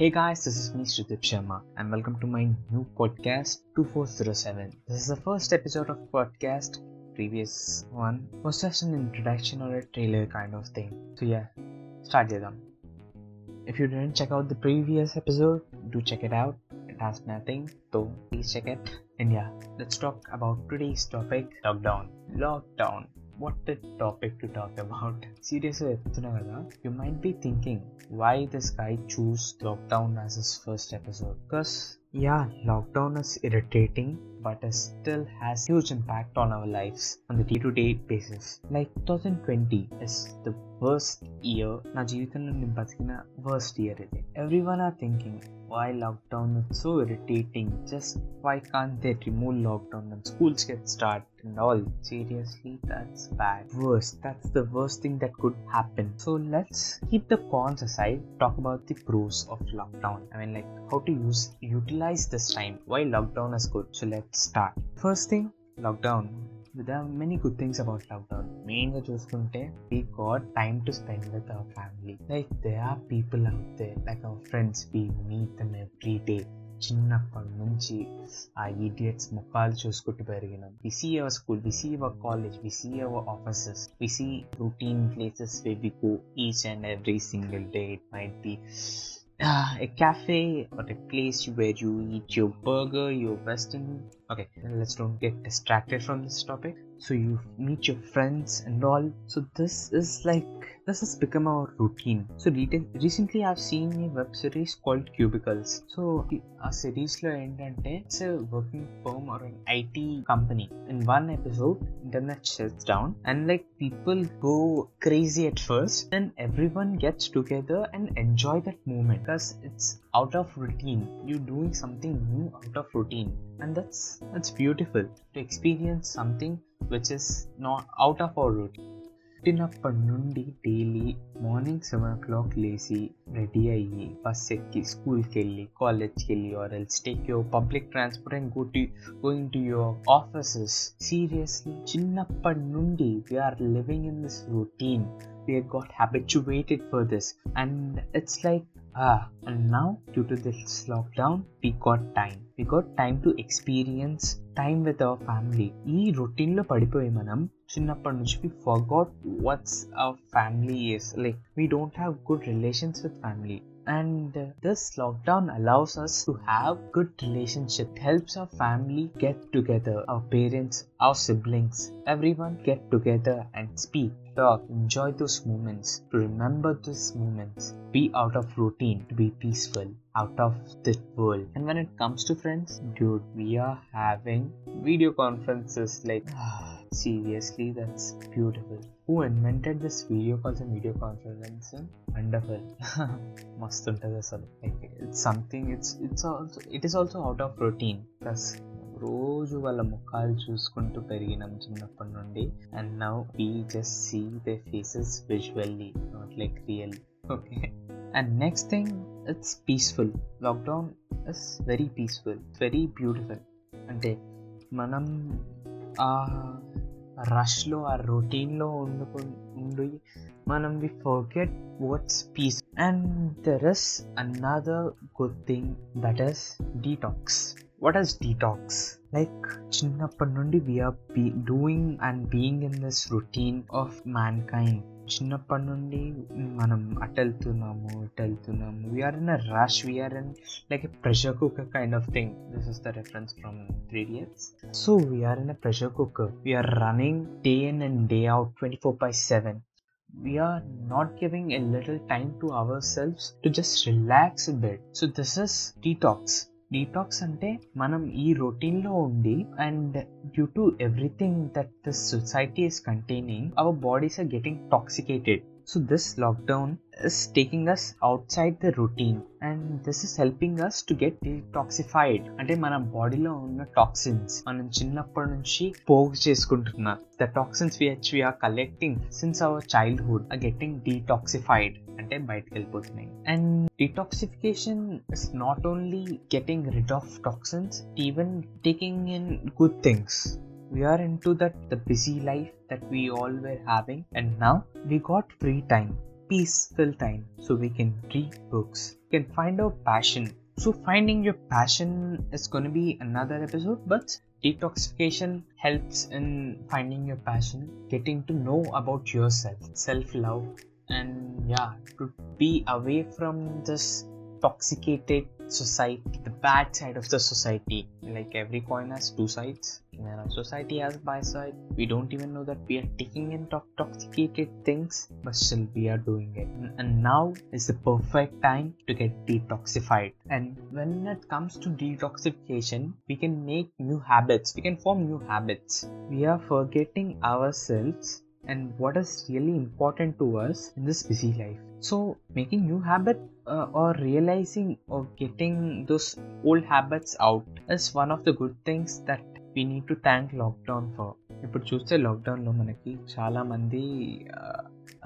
Hey guys, this is me Sridip Sharma and welcome to my new podcast 2407. This is the first episode of podcast. Previous one was just an introduction or a trailer kind of thing. So yeah, start them. If you didn't check out the previous episode, do check it out. It has nothing, so please check it. And yeah, let's talk about today's topic lockdown. Lockdown. What a topic to talk about. Seriously, you might be thinking why this guy chose lockdown as his first episode. Because yeah, lockdown is irritating, but it still has huge impact on our lives on the day-to-day basis. Like 2020 is the worst year నా జీవితంలో నేను బతికిన worst year ఇది every one or thinking why lockdown is so irritating just why can't they remove lockdown and schools get started and all seriously that's bad worst that's the worst thing that could happen so let's keep the cons aside talk about the pros of lockdown i mean like how to use utilize this time why lockdown is good so let's start first thing lockdown there are many good things about lockdown మెయిన్గా చూసుకుంటే we got time to spend with our family like they are people out they like our friends we meet them every day చిన్నప్పటి నుంచి ఆ idiots ముఖాలు చూసుకుంటూ పెరిగినాం we see our school we see hour college we see hour offices we see routine places way we go each and every single day it might B uh, a cafe or a place where you eat your burger, your western. okay let's don't get distracted from this topic. So you meet your friends and all. So this is like this has become our routine. So recently i've seen a web series called cubicles. So a series like endante it's a working firm or an it company. In one episode internet shuts down and like people go crazy at first then everyone gets together and enjoy that moment. Because it's out of routine you're doing something new out of routine and that's that's beautiful to experience something which is not out of our routine పుట్టినప్పటి నుండి daily morning seven o'clock లేచి ready అయ్యి bus ఎక్కి స్కూల్కి వెళ్ళి కాలేజ్కి వెళ్ళి or else take your public transport and go to going to your offices seriously చిన్నప్పటి నుండి we are living in this routine we have got habituated for this and it's like ah and now due to this lockdown we got time we got time to experience time with our family ఈ రొటీన్లో పడిపోయి మనం చిన్నప్పటి నుంచి we forgot what's our family is like we don't have good relations with family and uh, this lockdown allows us to have good relationship it helps our family get together our parents our siblings everyone get together and speak talk enjoy those moments to remember those moments be out of routine to be peaceful out of this world and when it comes to friends dude we are having video conferences like seriously that's beautiful who invented this video calls and video conferencing wonderful must అసలు like it's something it's it's also it is also out of routine plus రోజు వాళ్ళ ముఖాలు చూసుకుంటూ పెరిగినాం చిన్నప్పటి నుండి. And now we just see the faces visually not like real okay and next thing it's peaceful lockdown is very peaceful very beautiful అంటే మనం ఆ రష్లో ఆ రొటీన్లో వండుకు ఉండి మనం we forget what's peace and there is another good thing that is detox what is detox like చిన్నప్పటి నుండి we are be doing and being in this routine of man kind చిన్నప్పటి నుండి మనం అటు వెళ్తున్నాము ఇటు వెళ్తున్నాము we are in a rush we are in like a pressure cooker kind of thing this is the reference from three years so we are in a pressure cooker we are running day in and day out twenty four by seven we are not giving a little time to ourselves to just relax a bit. So, this is detox. Detox అంటే మనం ఈ రొటీన్లో ఉండి and due to everything that the society is containing our bodies are getting toxicated. So this lockdown is taking us outside the routine and this is helping us to get detoxified అంటే మన బాడీలో ఉన్న toxins మనం చిన్నప్పటి నుంచి పోగు చేసుకుంటున్నాం the toxins which we're collecting since our childhood are getting detoxified అంటే బయటకు వెళ్ళిపోతున్నాయి and detoxification is not only getting rid of toxins even taking in good things we are into that the busy life that we all were having and now we got free time peaceful time so we can read books, we can find our passion. So, finding your passion is going to be another episode, but detoxification helps in finding your passion, getting to know about yourself, self love, and yeah, to be away from this toxicated society, the bad side of the society. Like every coin has two sides. And our society has by side. We don't even know that we are taking in to- toxicated things, but still we are doing it. And now is the perfect time to get detoxified. And when it comes to detoxification, we can make new habits. We can form new habits. We are forgetting ourselves and what is really important to us in this busy life so making new habit uh, or realizing or getting those old habits out is one of the good things that we need to thank lockdown for ఇప్పుడు చూస్తే లాక్డౌన్లో మనకి చాలా మంది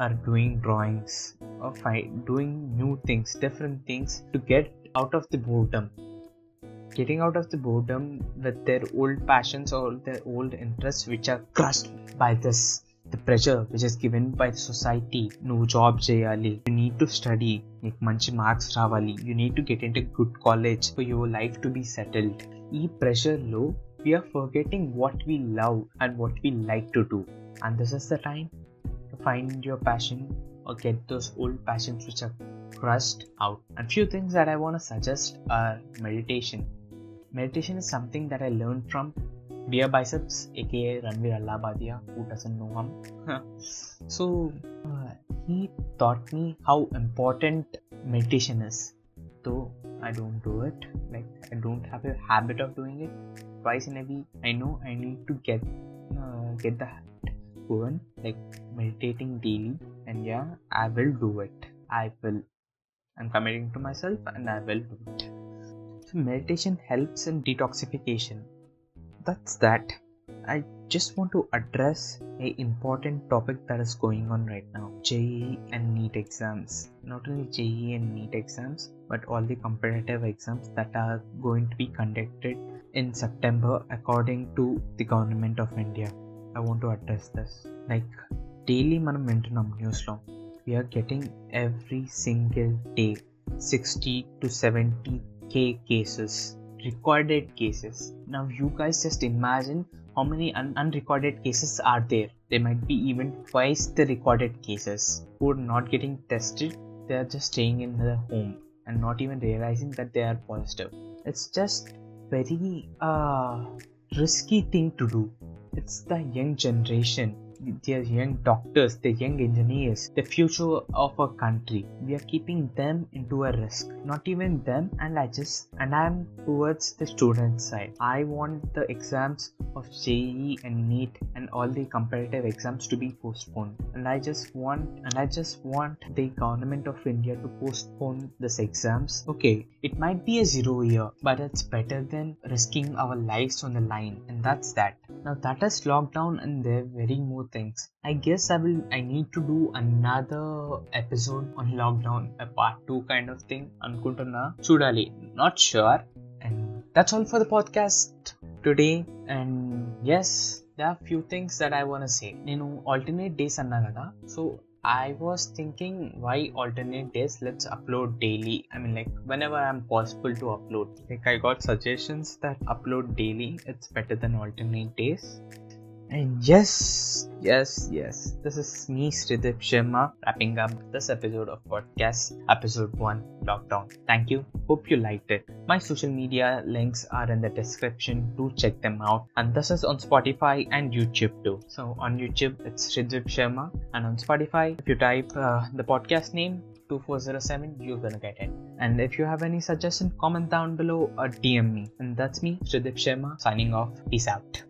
are doing drawings phi doing new things different things to get out of the boredom getting out of the boredom with their old passions or their old interests which are crushed by this the pressure which is given by the society నువ్వు job చేయాలి you need to study నీకు మంచి marks రావాలి you need to get in to good college for your life to be settled ఈ ప్రెషర్లో we are forgetting what we love and what we like to do and this is the time to find your passion or get those old passions which are crushed out. And few things that I want to suggest are meditation. Meditation is something that I learned from BeerBiceps, aka Ranveer Allahbadia, who doesn't know him. so uh, he taught me how important meditation is. Though I don't do it, like I don't have a habit of doing it. Twice in a week, I know I need to get uh, get the habit going, like meditating daily. And yeah, I will do it. I will. I'm committing to myself, and I will do it. So meditation helps in detoxification that's that. I just want to address a important topic that is going on right now JEE and NEET exams not only JEE and NEET exams but all the competitive exams that are going to be conducted in September according to the government of India I want to address this like daily news, వింటున్నాం We are getting every single day 60 to 70 k cases recorded cases. Now, you guys just imagine how many un- unrecorded cases are there. There might be even twice the recorded cases who are not getting tested, they are just staying in their home and not even realizing that they are positive. It's just very uh, risky thing to do. It's the young generation they're young doctors, they're young engineers, the future of our country. We are keeping them into a risk. Not even them, and I just and I'm towards the student side. I want the exams of JEE and NEET and all the competitive exams to be postponed. And I just want and I just want the government of India to postpone this exams. Okay, it might be a zero year, but it's better than risking our lives on the line. And that's that. Now that is lockdown and there are very more things. I guess I will I need to do another episode on lockdown, a part 2 kind of thing. Ankuntunna. Chudali. Not sure. And that's all for the podcast today. And yes, there are few things that I wanna say. నేను alternate days అన్నా కదా so I was thinking why alternate days let's upload daily I mean like whenever I'm possible to upload like I got suggestions that upload daily it's better than alternate days and yes, yes, yes, this is me, Sridip Sharma, wrapping up this episode of podcast, episode 1 Lockdown. Thank you. Hope you liked it. My social media links are in the description. Do check them out. And this is on Spotify and YouTube too. So on YouTube, it's Sridip Sharma. And on Spotify, if you type uh, the podcast name, 2407 you're gonna get it and if you have any suggestion comment down below or dm me and that's me Sridip Sharma signing off peace out